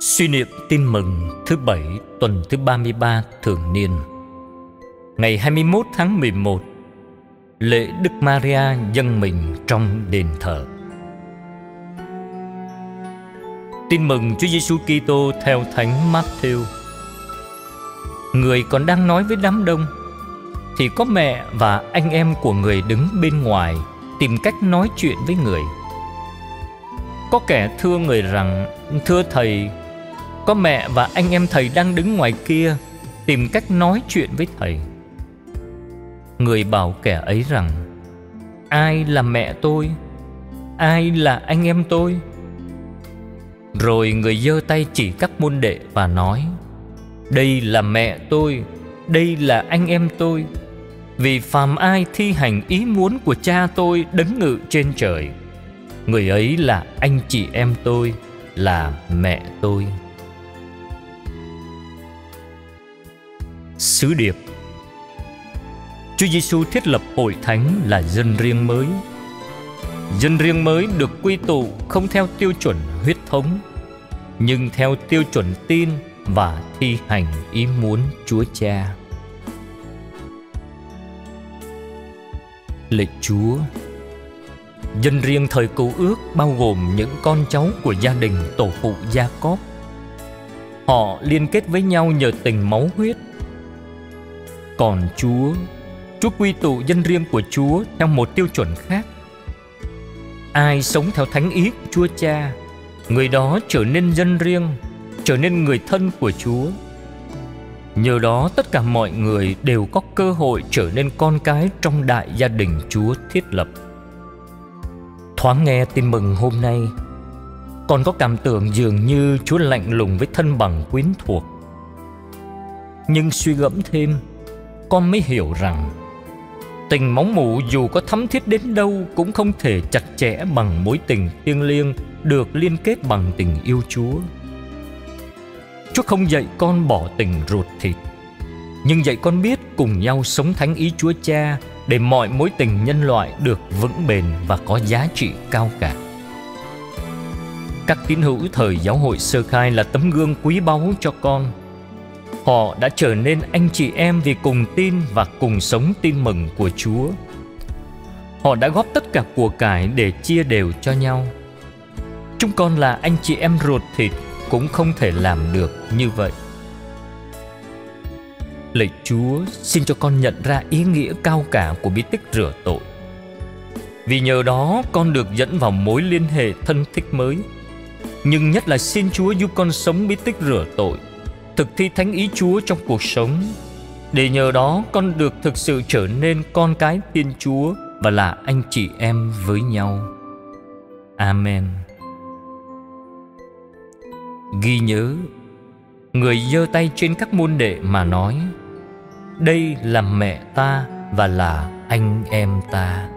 Suy niệm tin mừng thứ bảy tuần thứ 33 thường niên Ngày 21 tháng 11 Lễ Đức Maria dâng mình trong đền thờ Tin mừng Chúa Giêsu Kitô theo Thánh Matthew. Người còn đang nói với đám đông thì có mẹ và anh em của người đứng bên ngoài tìm cách nói chuyện với người. Có kẻ thưa người rằng: "Thưa thầy, có mẹ và anh em thầy đang đứng ngoài kia tìm cách nói chuyện với thầy." Người bảo kẻ ấy rằng: "Ai là mẹ tôi? Ai là anh em tôi?" Rồi người giơ tay chỉ các môn đệ và nói, Đây là mẹ tôi, Đây là anh em tôi Vì phàm ai thi hành ý muốn của cha tôi đấng ngự trên trời, Người ấy là anh chị em tôi, Là mẹ tôi Sứ điệp Chúa Giêsu thiết lập hội thánh là dân riêng mới Dân riêng mới được quy tụ không theo tiêu chuẩn huyết thống, nhưng theo tiêu chuẩn tin và thi hành ý muốn Chúa Cha. Lạy Chúa, Dân riêng thời cựu ước bao gồm những con cháu của gia đình tổ phụ Gia Cóp. Họ liên kết với nhau nhờ tình máu huyết. Còn Chúa, Chúa quy tụ dân riêng của Chúa theo một tiêu chuẩn khác. Ai sống theo thánh ý Chúa Cha người đó trở nên dân riêng trở nên người thân của chúa. Nhờ đó tất cả mọi người đều có cơ hội trở nên con cái trong đại gia đình chúa thiết lập. Thoáng nghe tin mừng hôm nay còn có cảm tưởng dường như chúa lạnh lùng với thân bằng quyến thuộc. Nhưng suy gẫm thêm con mới hiểu rằng tình máu mủ dù có thắm thiết đến đâu cũng không thể chặt chẽ bằng mối tình thiêng liêng được liên kết bằng tình yêu Chúa. Chúa không dạy con bỏ tình ruột thịt, nhưng dạy con biết cùng nhau sống thánh ý Chúa Cha để mọi mối tình nhân loại được vững bền và có giá trị cao cả. Các tín hữu thời giáo hội sơ khai là tấm gương quý báu cho con. Họ đã trở nên anh chị em vì cùng tin và cùng sống tin mừng của Chúa. Họ đã góp tất cả của cải để chia đều cho nhau – Chúng con là anh chị em ruột thịt cũng không thể làm được như vậy. Lạy Chúa, xin cho con nhận ra ý nghĩa cao cả của bí tích rửa tội. Vì nhờ đó con được dẫn vào mối liên hệ thân thích mới. Nhưng nhất là xin Chúa giúp con sống bí tích rửa tội, thực thi thánh ý Chúa trong cuộc sống. Để nhờ đó, con được thực sự trở nên con cái Thiên Chúa và là anh chị em với nhau. Amen. Ghi nhớ, Người giơ tay trên các môn đệ mà nói, Đây là mẹ ta và là anh em ta